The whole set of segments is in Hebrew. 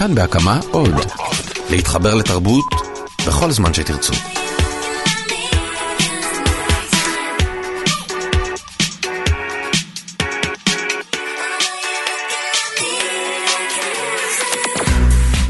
כאן בהקמה עוד. להתחבר לתרבות בכל זמן שתרצו.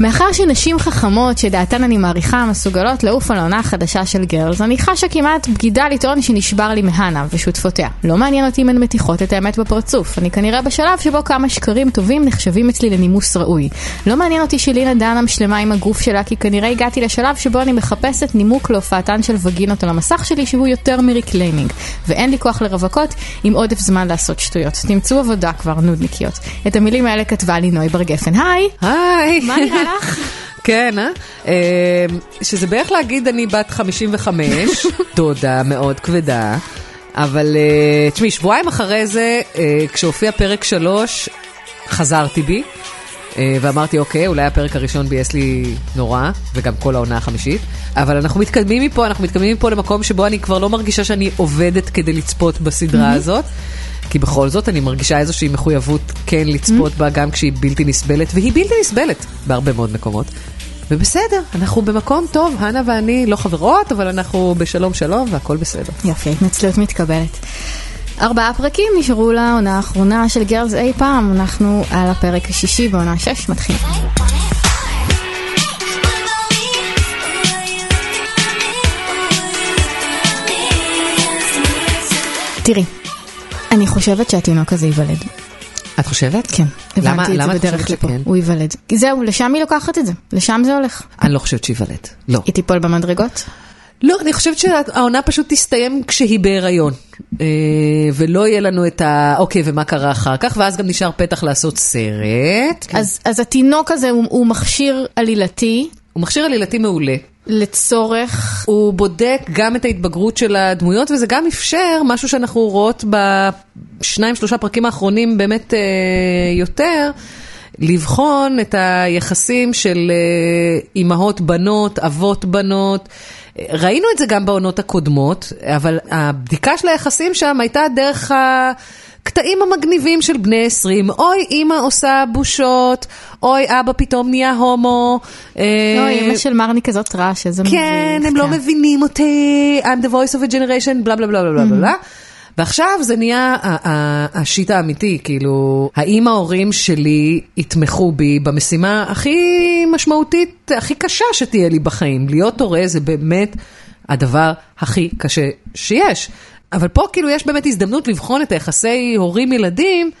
מאחר שנשים חכמות, שדעתן אני מעריכה, מסוגלות לעוף על העונה החדשה של גרלס, אני חשה כמעט בגידה לטעון שנשבר לי מהנה ושותפותיה. לא מעניין אותי אם הן מתיחות את האמת בפרצוף. אני כנראה בשלב שבו כמה שקרים טובים נחשבים אצלי לנימוס ראוי. לא מעניין אותי שלינה דנהאם שלמה עם הגוף שלה, כי כנראה הגעתי לשלב שבו אני מחפשת נימוק להופעתן של וגינות על המסך שלי, שהוא יותר מ reclaiming. ואין לי כוח לרווקות עם עודף זמן לעשות שטויות. תמצאו עבודה כבר, נודניקיות. את המילים האלה כתבה לי נוי בר גפן. היי! היי. מה נראה לך? כן, אה? אה? שזה בערך להגיד אני בת 55, דודה מאוד כבדה, אבל אה, תשמעי, שבועיים אחרי זה, אה, כשהופיע פרק 3, חזרתי בי. אה, ואמרתי, אוקיי, אולי הפרק הראשון ביאס לי נורא, וגם כל העונה החמישית, אבל אנחנו מתקדמים מפה, אנחנו מתקדמים מפה למקום שבו אני כבר לא מרגישה שאני עובדת כדי לצפות בסדרה הזאת. כי בכל זאת אני מרגישה איזושהי מחויבות כן לצפות בה גם כשהיא בלתי נסבלת, והיא בלתי נסבלת בהרבה מאוד מקומות. ובסדר, אנחנו במקום טוב, הנה ואני לא חברות, אבל אנחנו בשלום שלום והכל בסדר. יופי, התנצלות מתקבלת. ארבעה פרקים נשארו לעונה האחרונה של גרלס אי פעם, אנחנו על הפרק השישי בעונה שש, מתחיל. תראי, אני חושבת שהתינוק הזה ייוולד. את חושבת? כן, למה- את למה חושבת. שכן? הוא ייוולד. זהו, לשם היא לוקחת את זה, לשם זה הולך. אני לא חושבת שייוולד. לא. היא תיפול במדרגות? לא, אני חושבת שהעונה פשוט תסתיים כשהיא בהיריון. אה, ולא יהיה לנו את ה... אוקיי, ומה קרה אחר כך, ואז גם נשאר פתח לעשות סרט. אז, אז התינוק הזה הוא, הוא מכשיר עלילתי הוא מכשיר עלילתי מעולה. לצורך... הוא בודק גם את ההתבגרות של הדמויות, וזה גם אפשר משהו שאנחנו רואות בשניים, שלושה פרקים האחרונים באמת אה, יותר, לבחון את היחסים של אה, אימהות בנות, אבות בנות. ראינו את זה גם בעונות הקודמות, אבל הבדיקה של היחסים שם הייתה דרך ה... קטעים המגניבים של בני 20, אוי אימא עושה בושות, אוי אבא פתאום נהיה הומו. אה, לא, אימא של מרני כזאת רעש, איזה כן, מביך, הם לא כן. מבינים אותי, I'm the voice of a generation, בלה בלה בלה בלה בלה בלה. ועכשיו זה נהיה השיט האמיתי, כאילו, האם ההורים שלי יתמכו בי במשימה הכי משמעותית, הכי קשה שתהיה לי בחיים? להיות הורה זה באמת הדבר הכי קשה שיש. אבל פה כאילו יש באמת הזדמנות לבחון את היחסי הורים-ילדים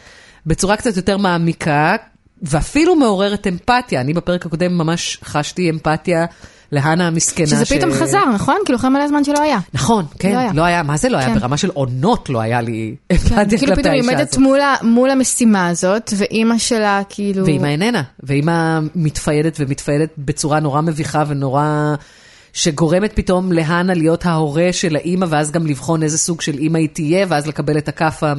בצורה קצת יותר מעמיקה, ואפילו מעוררת אמפתיה. אני בפרק הקודם ממש חשתי אמפתיה להנה המסכנה. שזה פתאום חזר, נכון? כאילו אחרי מלא זמן שלא היה. נכון, כן, לא היה. לא היה, מה זה לא היה? כן. ברמה של עונות לא היה לי אמפתיה כאילו כלפי פתאום היא עומדת. מול מול המשימה הזאת, ואימא שלה כאילו... ואימא איננה, ואימא מתפיידת ומתפיידת בצורה נורא מביכה ונורא... שגורמת פתאום להנה להיות ההורה של האימא, ואז גם לבחון איזה סוג של אימא היא תהיה, ואז לקבל את הכאפה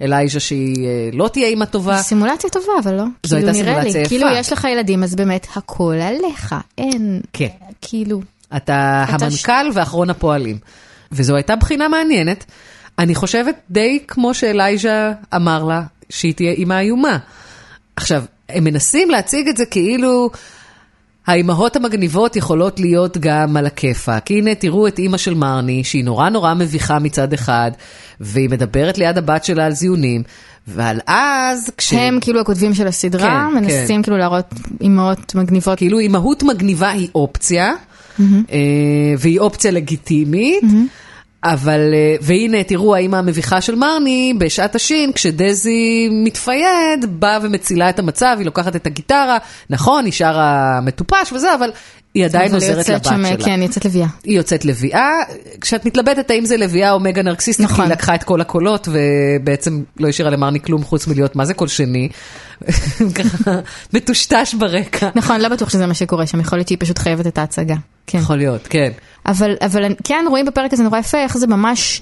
מאלייז'ה שהיא אה, לא תהיה אימא טובה. סימולציה טובה, אבל לא. זו כאילו, הייתה נראה סימולציה לי, יפה. כאילו יש לך ילדים, אז באמת הכל עליך, אין... כן. כאילו... אתה אתה המנכ"ל ואחרון הפועלים. וזו הייתה בחינה מעניינת. אני חושבת די כמו שאלייז'ה אמר לה, שהיא תהיה אימא איומה. עכשיו, הם מנסים להציג את זה כאילו האימהות המגניבות יכולות להיות גם על הכיפאק. הנה, תראו את אימא של מרני, שהיא נורא נורא מביכה מצד אחד, והיא מדברת ליד הבת שלה על זיונים, ועל אז, כש... הם כאילו הכותבים של הסדרה, כן, מנסים כאילו להראות אימהות מגניבות. כאילו אימהות מגניבה היא אופציה, אה, והיא אופציה לגיטימית, אבל, אה, והנה, תראו, האימא המביכה של מרני, בשעת השין, כשדזי מתפייד, באה ומצילה את המצב, היא לוקחת את הגיטרה, נכון, היא שרה מטופש וזה, אבל היא עדיין היא עוזרת לבת שם, שלה. כן, יוצאת לביאה. היא יוצאת לביאה, כשאת מתלבטת האם זה לביאה או מגה נרקסיסטית, נכון. כי היא לקחה את כל הקולות ובעצם לא השאירה למרני כלום חוץ מלהיות מה זה קול שני, ככה מטושטש ברקע. נכון, לא בטוח שזה מה שקורה שם, יכול להיות שהיא פשוט חייבת את ההצגה. כן. יכול להיות, כן. אבל, אבל כן, רואים בפרק הזה נורא יפה איך זה ממש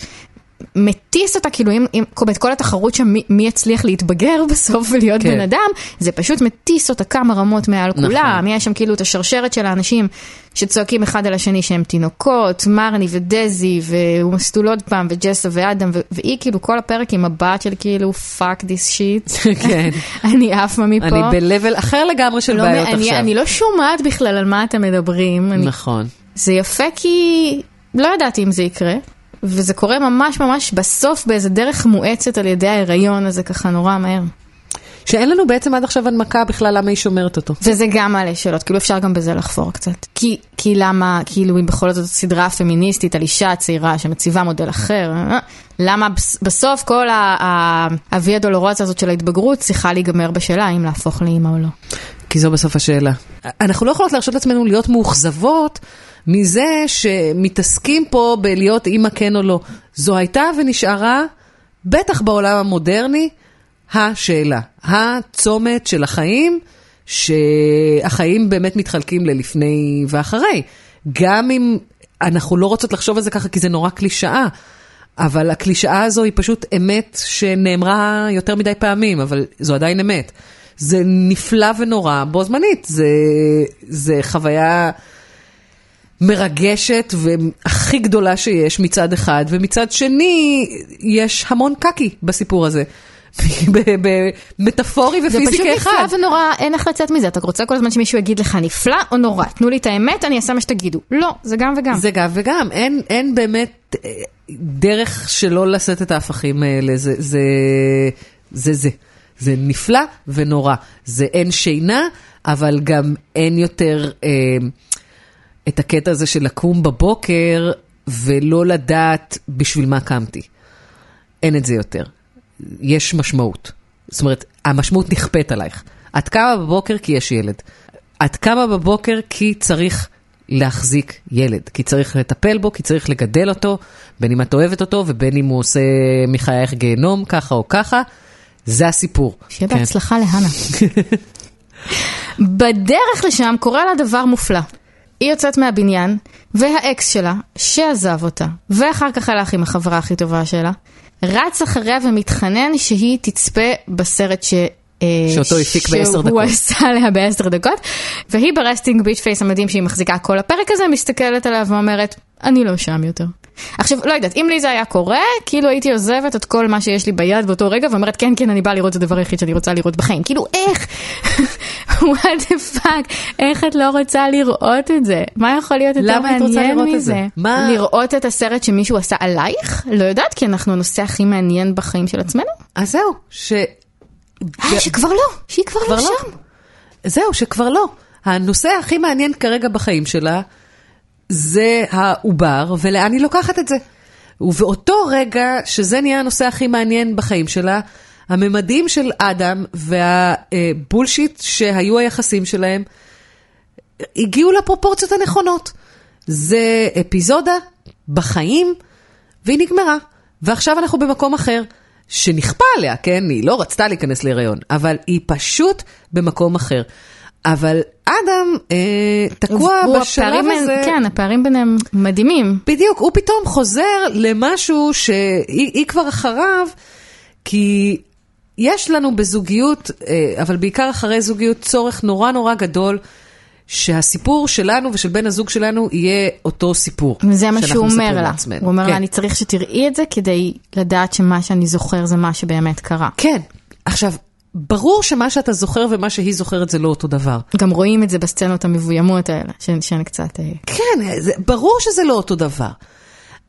מטיס אותה, כאילו, אם, אם את כל התחרות שם, מי, מי יצליח להתבגר בסוף ולהיות כן. בן אדם, זה פשוט מטיס אותה כמה רמות מעל נכון. כולם. יש שם כאילו את השרשרת של האנשים שצועקים אחד על השני שהם תינוקות, מרני ודזי, ומסטול עוד פעם, וג'סה ואדם, ו- והיא כאילו כל הפרק עם מבט של כאילו, fuck this shit. כן. אני עפה מפה. אני ב-level אחר לגמרי של לא, בעיות אני, עכשיו. אני לא שומעת בכלל על מה אתם מדברים. אני, נכון. זה יפה כי לא ידעתי אם זה יקרה, וזה קורה ממש ממש בסוף באיזה דרך מואצת על ידי ההיריון הזה ככה נורא מהר. שאין לנו בעצם עד עכשיו הנמקה בכלל למה היא שומרת אותו. וזה גם מעלה שאלות, כאילו אפשר גם בזה לחפור קצת. כי, כי למה, כאילו אם בכל זאת סדרה פמיניסטית על אישה צעירה שמציבה מודל אחר, אה, למה בס- בסוף כל הוויה דולורצה הזאת של ההתבגרות צריכה להיגמר בשאלה האם להפוך לאימא או לא. כי זו בסוף השאלה. אנחנו לא יכולות להרשות לעצמנו להיות מאוכזבות מזה שמתעסקים פה בלהיות אימא כן או לא. זו הייתה ונשארה, בטח בעולם המודרני, השאלה. הצומת של החיים, שהחיים באמת מתחלקים ללפני ואחרי. גם אם אנחנו לא רוצות לחשוב על זה ככה כי זה נורא קלישאה. אבל הקלישאה הזו היא פשוט אמת שנאמרה יותר מדי פעמים, אבל זו עדיין אמת. זה נפלא ונורא בו זמנית, זה, זה חוויה מרגשת והכי גדולה שיש מצד אחד, ומצד שני יש המון קקי בסיפור הזה. במטאפורי זה ופיזי פשוט כאחד. נפלא ונורא, אין איך לצאת מזה. אתה רוצה כל הזמן שמישהו יגיד לך נפלא או נורא? תנו לי את האמת, אני אעשה מה שתגידו. לא, זה גם וגם. זה גם וגם, אין, אין באמת אה, דרך שלא לשאת את ההפכים האלה, זה זה, זה זה. זה נפלא ונורא. זה אין שינה, אבל גם אין יותר אה, את הקטע הזה של לקום בבוקר ולא לדעת בשביל מה קמתי. אין את זה יותר. יש משמעות. זאת אומרת, המשמעות נכפית עלייך. את קמה בבוקר כי יש ילד. את קמה בבוקר כי צריך להחזיק ילד, כי צריך לטפל בו, כי צריך לגדל אותו, בין אם את אוהבת אותו ובין אם הוא עושה מחייך גיהנום, ככה או ככה. זה הסיפור. שיהיה כן. בהצלחה להנה. בדרך לשם קורה לה דבר מופלא. היא יוצאת מהבניין, והאקס שלה, שעזב אותה, ואחר כך הלך עם החברה הכי טובה שלה, רץ אחריה ומתחנן שהיא תצפה בסרט ש... אה, שאותו הפיק בעשר דקות. שהוא עשה עליה בעשר דקות, והיא ב resting bitch face המדהים שהיא מחזיקה כל הפרק הזה, מסתכלת עליה ואומרת, אני לא שם יותר. עכשיו, לא יודעת, אם לי זה היה קורה, כאילו הייתי עוזבת את כל מה שיש לי ביד באותו רגע ואומרת, כן, כן, אני באה לראות את הדבר היחיד שאני רוצה לראות בחיים. כאילו, איך? what the fuck, איך את לא רוצה לראות את זה? מה יכול להיות יותר למה היית רוצה מעניין לראות את מזה? זה? מה- לראות את הסרט שמישהו עשה עלייך? לא יודעת, כי אנחנו הנושא הכי מעניין בחיים של עצמנו. אז זהו, ש... אה, שכבר לא, שהיא כבר כבר לא לא. שם. זהו, שכבר לא. הנושא הכי מעניין כרגע בחיים שלה זה העובר, ולאן היא לוקחת את זה. ובאותו רגע שזה נהיה הנושא הכי מעניין בחיים שלה, הממדים של אדם והבולשיט שהיו היחסים שלהם, הגיעו לפרופורציות הנכונות. זה אפיזודה בחיים, והיא נגמרה. ועכשיו אנחנו במקום אחר, שנכפה עליה, כן? היא לא רצתה להיכנס להיריון, אבל היא פשוט במקום אחר. אבל אדם אה, תקוע בשלב הזה. כן, הפערים ביניהם מדהימים. בדיוק, הוא פתאום חוזר למשהו שהיא היא כבר אחריו, כי יש לנו בזוגיות, אה, אבל בעיקר אחרי זוגיות, צורך נורא נורא גדול. שהסיפור שלנו ושל בן הזוג שלנו יהיה אותו סיפור. זה מה שהוא אומר לה. לעצמנו. הוא אומר כן. לה, אני צריך שתראי את זה כדי לדעת שמה שאני זוכר זה מה שבאמת קרה. כן. עכשיו, ברור שמה שאתה זוכר ומה שהיא זוכרת זה לא אותו דבר. גם רואים את זה בסצנות המבוימות האלה, ש- שאני קצת... אה, כן, זה, ברור שזה לא אותו דבר.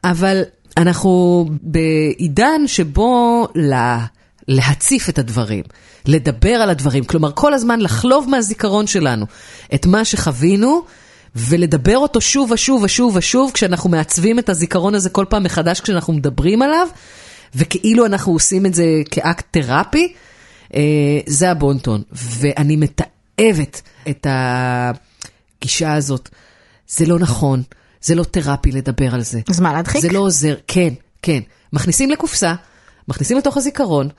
אבל אנחנו בעידן שבו לה, להציף את הדברים, לדבר על הדברים, כלומר כל הזמן לחלוב מהזיכרון שלנו את מה שחווינו. ולדבר אותו שוב ושוב ושוב ושוב, כשאנחנו מעצבים את הזיכרון הזה כל פעם מחדש כשאנחנו מדברים עליו, וכאילו אנחנו עושים את זה כאקט תרפי, זה הבונטון. ואני מתעבת את הגישה הזאת. זה לא נכון, זה לא תרפי לדבר על זה. אז מה, להדחיק? זה לא עוזר, כן, כן. מכניסים לקופסה, מכניסים לתוך הזיכרון,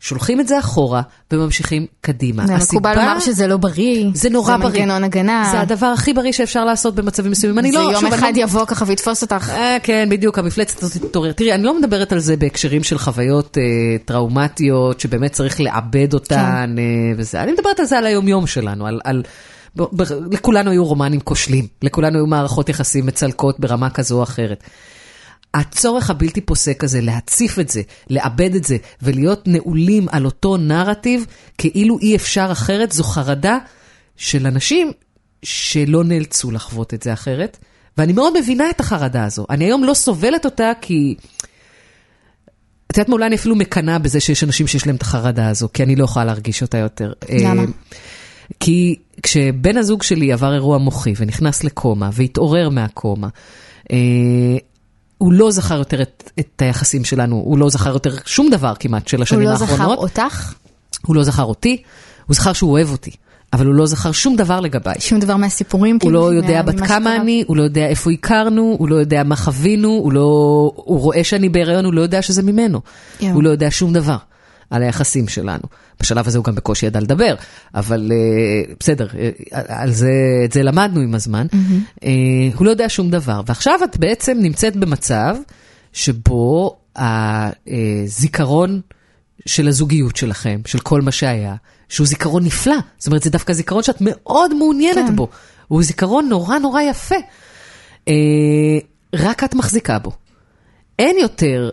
שולחים את זה אחורה וממשיכים קדימה. זה מקובל לומר שזה לא בריא. זה נורא בריא. זה מנגנון הגנה. זה הדבר הכי בריא שאפשר לעשות במצבים מסוימים. אני זה לא... יום שוב, אחד אני לא- יבוא ככה ויתפוס אותך. אה, כן, בדיוק, המפלצת הזאת תתעורר. תראי, אני לא מדברת על זה בהקשרים של חוויות אה, טראומטיות, שבאמת צריך לעבד אותן כן. אה, וזה. אני מדברת על זה על היומיום שלנו, על... על ב, ב, לכולנו היו רומנים כושלים, לכולנו היו מערכות יחסים מצלקות ברמה כזו או אחרת. הצורך הבלתי פוסק הזה להציף את זה, לעבד את זה ולהיות נעולים על אותו נרטיב כאילו אי אפשר אחרת, זו חרדה של אנשים שלא נאלצו לחוות את זה אחרת. ואני מאוד מבינה את החרדה הזו. אני היום לא סובלת אותה כי... את יודעת מה, אולי אני אפילו מקנאה בזה שיש אנשים שיש להם את החרדה הזו, כי אני לא יכולה להרגיש אותה יותר. למה? אה, כי כשבן הזוג שלי עבר אירוע מוחי ונכנס לקומה והתעורר מהקומה, אה, הוא לא זכר יותר את, את היחסים שלנו, הוא לא זכר יותר שום דבר כמעט של הוא השנים לא זכר האחרונות. אותך? הוא לא זכר אותי, הוא זכר שהוא אוהב אותי, אבל הוא לא זכר שום דבר לגביי. שום דבר מהסיפורים? הוא כאילו, לא יודע בת כמה? אני, הוא לא יודע איפה הכרנו, הוא לא יודע מה חווינו, הוא, לא, הוא רואה שאני בהיריון, הוא לא יודע שזה ממנו. יואו. הוא לא יודע שום דבר על היחסים שלנו. בשלב הזה הוא גם בקושי ידע לדבר, אבל uh, בסדר, uh, על זה, את זה למדנו עם הזמן. Uh, הוא לא יודע שום דבר. ועכשיו את בעצם נמצאת במצב שבו הזיכרון של הזוגיות שלכם, של כל מה שהיה, שהוא זיכרון נפלא. זאת אומרת, זה דווקא זיכרון שאת מאוד מעוניינת כן. בו. הוא זיכרון נורא נורא יפה. רק את מחזיקה בו. אין יותר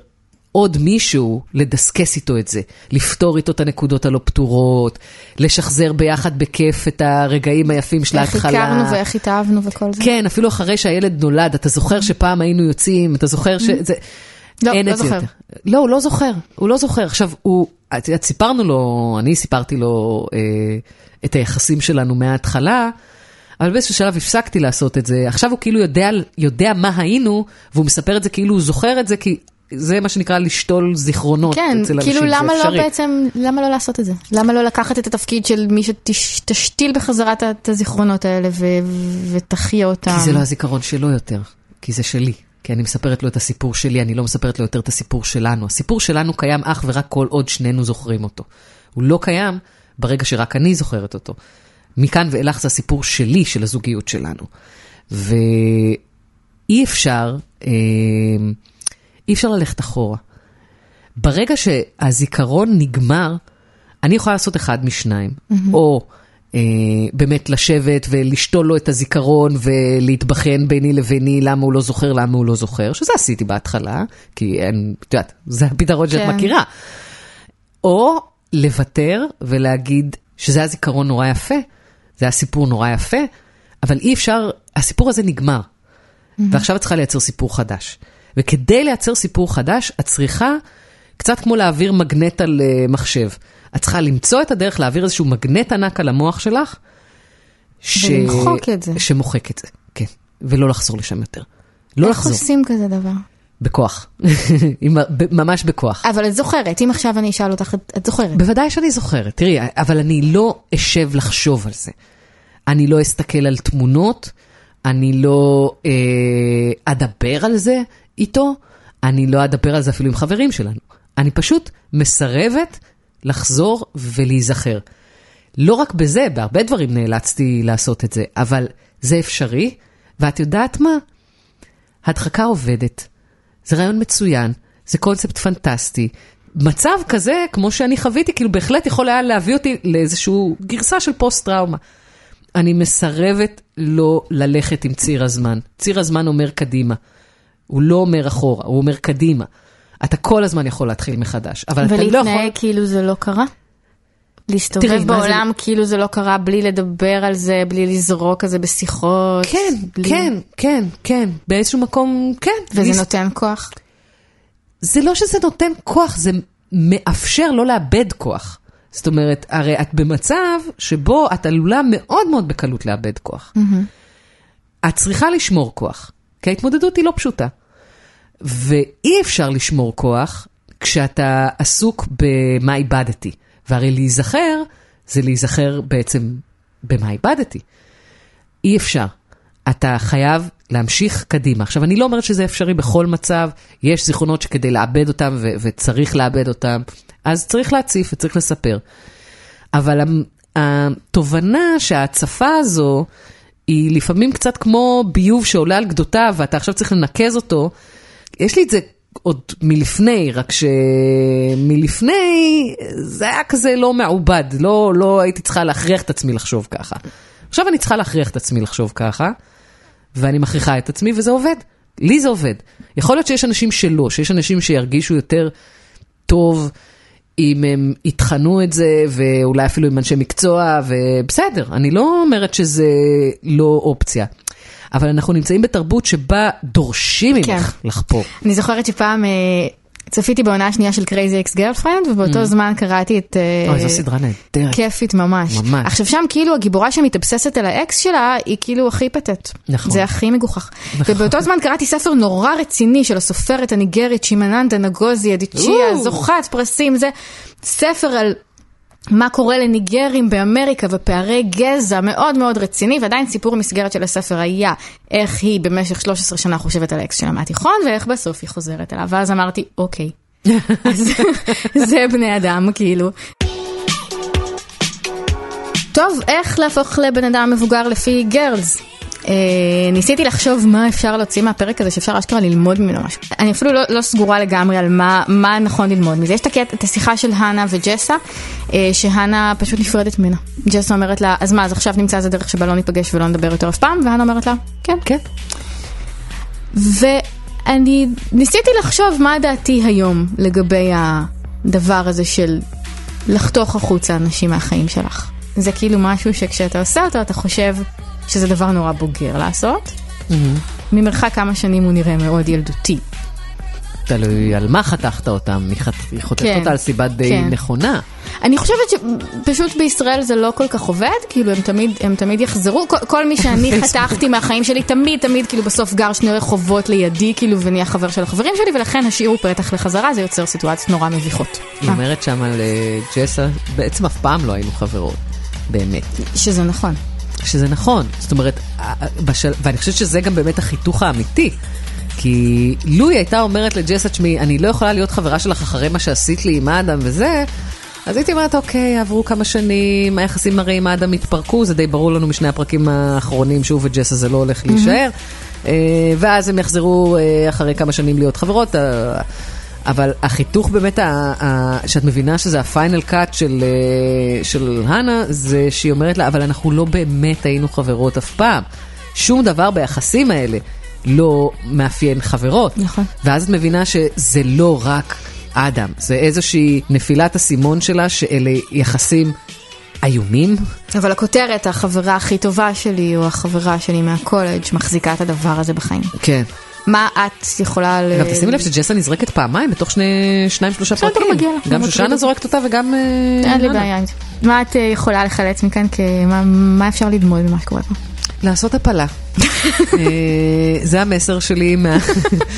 עוד מישהו לדסקס איתו את זה, לפתור איתו את הנקודות הלא פתורות, לשחזר ביחד בכיף את הרגעים היפים של איך ההתחלה. הכרנו ואיך התאהבנו וכל זה? כן, אפילו אחרי שהילד נולד, אתה זוכר שפעם היינו יוצאים, אתה זוכר שזה... לא, אין לא את זה זוכר. יותר. לא, הוא לא זוכר, הוא לא זוכר. עכשיו, הוא, את יודעת, סיפרנו לו, אני סיפרתי לו אה, את היחסים שלנו מההתחלה, אבל באיזשהו שלב הפסקתי לעשות את זה. עכשיו הוא כאילו יודע, יודע מה היינו, והוא מספר את זה כאילו הוא זוכר את זה, כי זה מה שנקרא לשתול זיכרונות כן, אצל אנשים, כאילו זה למה לא אפשרי. בעצם, למה לא לעשות את זה? למה לא לקחת את התפקיד של מי שתשתיל בחזרה את הזיכרונות האלה ו- ותחיה אותם? כי זה לא הזיכרון שלו יותר, כי זה שלי. כי אני מספרת לו את הסיפור שלי, אני לא מספרת לו יותר את הסיפור שלנו. הסיפור שלנו קיים אך ורק כל עוד שנינו זוכרים אותו. הוא לא קיים ברגע שרק אני זוכרת אותו. מכאן ואילך זה הסיפור שלי, של הזוגיות שלנו. ואי אפשר, אה, אי אפשר ללכת אחורה. ברגע שהזיכרון נגמר, אני יכולה לעשות אחד משניים. או אה, באמת לשבת ולשתול לו את הזיכרון ולהתבחן ביני לביני למה הוא לא זוכר, למה הוא לא זוכר, שזה עשיתי בהתחלה, כי אין, את יודעת, זה הפתרון שאת כן. מכירה. או לוותר ולהגיד שזה היה זיכרון נורא יפה, זה היה סיפור נורא יפה, אבל אי אפשר, הסיפור הזה נגמר. ועכשיו את צריכה לייצר סיפור חדש. וכדי לייצר סיפור חדש, את צריכה, קצת כמו להעביר מגנט על uh, מחשב, את צריכה למצוא את הדרך להעביר איזשהו מגנט ענק על המוח שלך, ש... ולמחוק את זה. שמוחק את זה, כן. ולא לחזור לשם יותר. לא איך לחזור, עושים כזה דבר? בכוח. ממש בכוח. אבל את זוכרת, אם עכשיו אני אשאל אותך, את זוכרת. בוודאי שאני זוכרת. תראי, אבל אני לא אשב לחשוב על זה. אני לא אסתכל על תמונות, אני לא אה, אדבר על זה איתו, אני לא אדבר על זה אפילו עם חברים שלנו. אני פשוט מסרבת לחזור ולהיזכר. לא רק בזה, בהרבה דברים נאלצתי לעשות את זה, אבל זה אפשרי, ואת יודעת מה? הדחקה עובדת. זה רעיון מצוין, זה קונספט פנטסטי. מצב כזה, כמו שאני חוויתי, כאילו בהחלט יכול היה להביא אותי לאיזושהי גרסה של פוסט-טראומה. אני מסרבת לא ללכת עם ציר הזמן. ציר הזמן אומר קדימה. הוא לא אומר אחורה, הוא אומר קדימה. אתה כל הזמן יכול להתחיל מחדש, אבל אתה לא יכול... ולהתנהג כאילו זה לא קרה? תראי, להסתובב מה זה- בעולם כאילו זה לא קרה, בלי לדבר על זה, בלי לזרוק על זה בשיחות. כן, בלי- כן, כן, כן, באיזשהו מקום, כן. וזה להס- נותן כוח. זה לא שזה נותן כוח, זה מאפשר לא לאבד כוח. זאת אומרת, הרי את במצב שבו את עלולה מאוד מאוד בקלות לאבד כוח. את צריכה לשמור כוח, כי ההתמודדות היא לא פשוטה. ואי אפשר לשמור כוח כשאתה עסוק במה איבדתי. והרי להיזכר, זה להיזכר בעצם במה איבדתי. אי אפשר. אתה חייב להמשיך קדימה. עכשיו, אני לא אומרת שזה אפשרי בכל מצב, יש זיכרונות שכדי לאבד אותם ו- וצריך לאבד אותם, אז צריך להציף וצריך לספר. אבל התובנה שההצפה הזו היא לפעמים קצת כמו ביוב שעולה על גדותיו ואתה עכשיו צריך לנקז אותו, יש לי את זה עוד מלפני, רק שמלפני זה היה כזה לא מעובד, לא, לא הייתי צריכה להכריח את עצמי לחשוב ככה. עכשיו אני צריכה להכריח את עצמי לחשוב ככה, ואני מכריחה את עצמי וזה עובד. לי זה עובד. יכול להיות שיש אנשים שלא, שיש אנשים שירגישו יותר טוב אם הם יטחנו את זה, ואולי אפילו עם אנשי מקצוע, ובסדר, אני לא אומרת שזה לא אופציה. אבל אנחנו נמצאים בתרבות שבה דורשים ממך כן. לחפור. אני זוכרת שפעם אה, צפיתי בעונה השנייה של Crazy Ex-Girlfriend, ובאותו זמן קראתי את... אה, אוי, זו סדרה נהדרת. כיפית ממש. ממש. עכשיו שם כאילו הגיבורה שמתאבססת על האקס שלה, היא כאילו הכי פתט. נכון. זה הכי מגוחך. נכון. ובאותו זמן קראתי ספר נורא רציני של הסופרת הניגרית צ'יממנדה נגוזי אדיצ'יה. זוכת פרסים, זה ספר על... מה קורה לניגרים באמריקה ופערי גזע מאוד מאוד רציני, ועדיין סיפור המסגרת של הספר היה איך היא במשך 13 שנה חושבת על האקס שלה מהתיכון, ואיך בסוף היא חוזרת אליו. ואז אמרתי, אוקיי, אז זה בני אדם, כאילו. טוב, איך להפוך לבן אדם מבוגר לפי גרלס? אה, ניסיתי לחשוב מה אפשר להוציא מהפרק הזה שאפשר אשכרה ללמוד ממנו משהו. אני אפילו לא, לא סגורה לגמרי על מה, מה נכון ללמוד מזה. יש את, הקטע, את השיחה של הנה וג'סה, אה, שהנה פשוט נפרדת ממנה. ג'סה אומרת לה, אז מה, אז עכשיו נמצא איזה דרך שבה לא ניפגש ולא נדבר יותר אף פעם? והנה אומרת לה, כן. כן. ואני ניסיתי לחשוב מה דעתי היום לגבי הדבר הזה של לחתוך החוצה אנשים מהחיים שלך. זה כאילו משהו שכשאתה עושה אותו אתה חושב שזה דבר נורא בוגר לעשות. ממרחק כמה שנים הוא נראה מאוד ילדותי. תלוי על מה חתכת אותם, היא חותכת כן, אותה על סיבה די כן. נכונה. אני חושבת שפשוט בישראל זה לא כל כך עובד, כאילו הם תמיד, הם תמיד יחזרו, כל, כל מי שאני חתכתי מהחיים שלי תמיד תמיד כאילו בסוף גר שני רחובות לידי כאילו ונהיה חבר של החברים שלי ולכן השאירו פתח לחזרה, זה יוצר סיטואציות נורא מביכות. היא אומרת שם על אה, ג'סה, בעצם אף פעם לא היינו חברות, באמת. שזה נכון. שזה נכון, זאת אומרת, אה, אה, בשל... ואני חושבת שזה גם באמת החיתוך האמיתי. כי לו היא הייתה אומרת לג'סה, תשמעי, אני לא יכולה להיות חברה שלך אחרי מה שעשית לי עם האדם וזה, אז הייתי אומרת, אוקיי, עברו כמה שנים, היחסים הרי עם האדם התפרקו, זה די ברור לנו משני הפרקים האחרונים שהוא וג'סה זה לא הולך להישאר, אה, ואז הם יחזרו אחרי כמה שנים להיות חברות. אבל החיתוך באמת, ה- ה- שאת מבינה שזה הפיינל קאט של, אה, של הנה, זה שהיא אומרת לה, אבל אנחנו לא באמת היינו חברות אף פעם. שום דבר ביחסים האלה לא מאפיין חברות. נכון. ואז את מבינה שזה לא רק אדם, זה איזושהי נפילת אסימון שלה, שאלה יחסים איומים. אבל הכותרת, החברה הכי טובה שלי, או החברה שלי מהקולג', מחזיקה את הדבר הזה בחיים. כן. מה את יכולה ל... גם תשימי לב שג'סה נזרקת פעמיים בתוך שני, שניים שלושה בסדר, פרקים. מגיע לה, גם שושנה זורקת אותה וגם... אה, אין לי. בעיה עם זה. מה את אה, יכולה לחלץ מכאן? מה, אפשר ללמוד ממה שקורה פה? לעשות הפלה. אה, זה המסר שלי מה-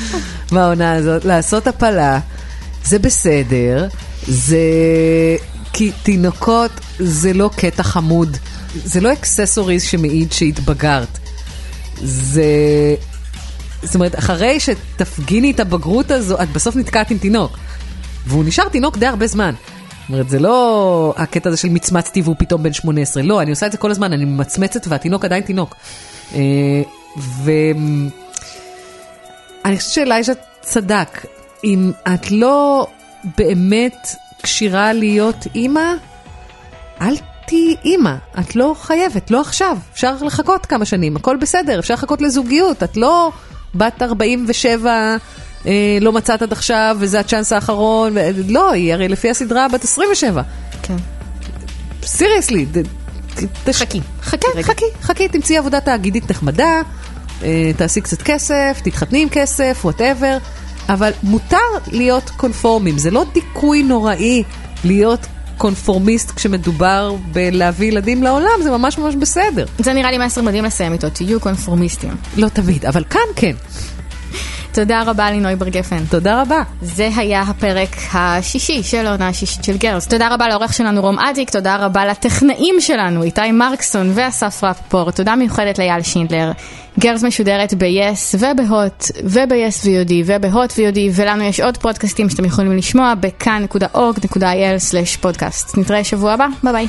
מהעונה הזאת, לעשות הפלה, זה בסדר, זה... כי תינוקות זה לא קטע חמוד, זה לא אקססוריז שמעיד שהתבגרת. זה... זאת אומרת, אחרי שתפגיני את הבגרות הזו, את בסוף נתקעת עם תינוק. והוא נשאר תינוק די הרבה זמן. זאת אומרת, זה לא הקטע הזה של מצמצתי והוא פתאום בן 18. לא, אני עושה את זה כל הזמן, אני ממצמצת והתינוק עדיין תינוק. אה, ואני חושבת שאלייז'ה צדק. אם את לא באמת כשירה להיות אימא, אל תהיי אימא. את לא חייבת, לא עכשיו. אפשר לחכות כמה שנים, הכל בסדר, אפשר לחכות לזוגיות. את לא בת 47, אה, לא מצאת עד עכשיו וזה הצ'אנס האחרון. ו... לא, היא הרי לפי הסדרה בת 27. כן. seriously. חכי. חכי. חכי, חכי, תמצאי עבודה תאגידית נחמדה, אה, תעשי קצת כסף, תתחתני עם כסף, whatever, אבל מותר להיות קונפורמים, זה לא דיכוי נוראי להיות קונפורמיסט כשמדובר בלהביא ילדים לעולם, זה ממש ממש בסדר. זה נראה לי מסר מדהים לסיים איתו, תהיו קונפורמיסטים. לא תמיד, אבל כאן כן. תודה רבה לינוי בר גפן. תודה רבה. זה היה הפרק השישי של העונה השישית של Girls. תודה רבה לעורך שלנו רום אטיק, תודה רבה לטכנאים שלנו, איתי מרקסון ואסף רפפורט, תודה מיוחדת לאייל שינדלר. Girls משודרת ב-yes ובהוט וב-yes VOD ובהוט VOD ולנו יש עוד פודקאסטים שאתם יכולים לשמוע ב kan.org.il/podcast. נתראה שבוע הבא, ביי ביי.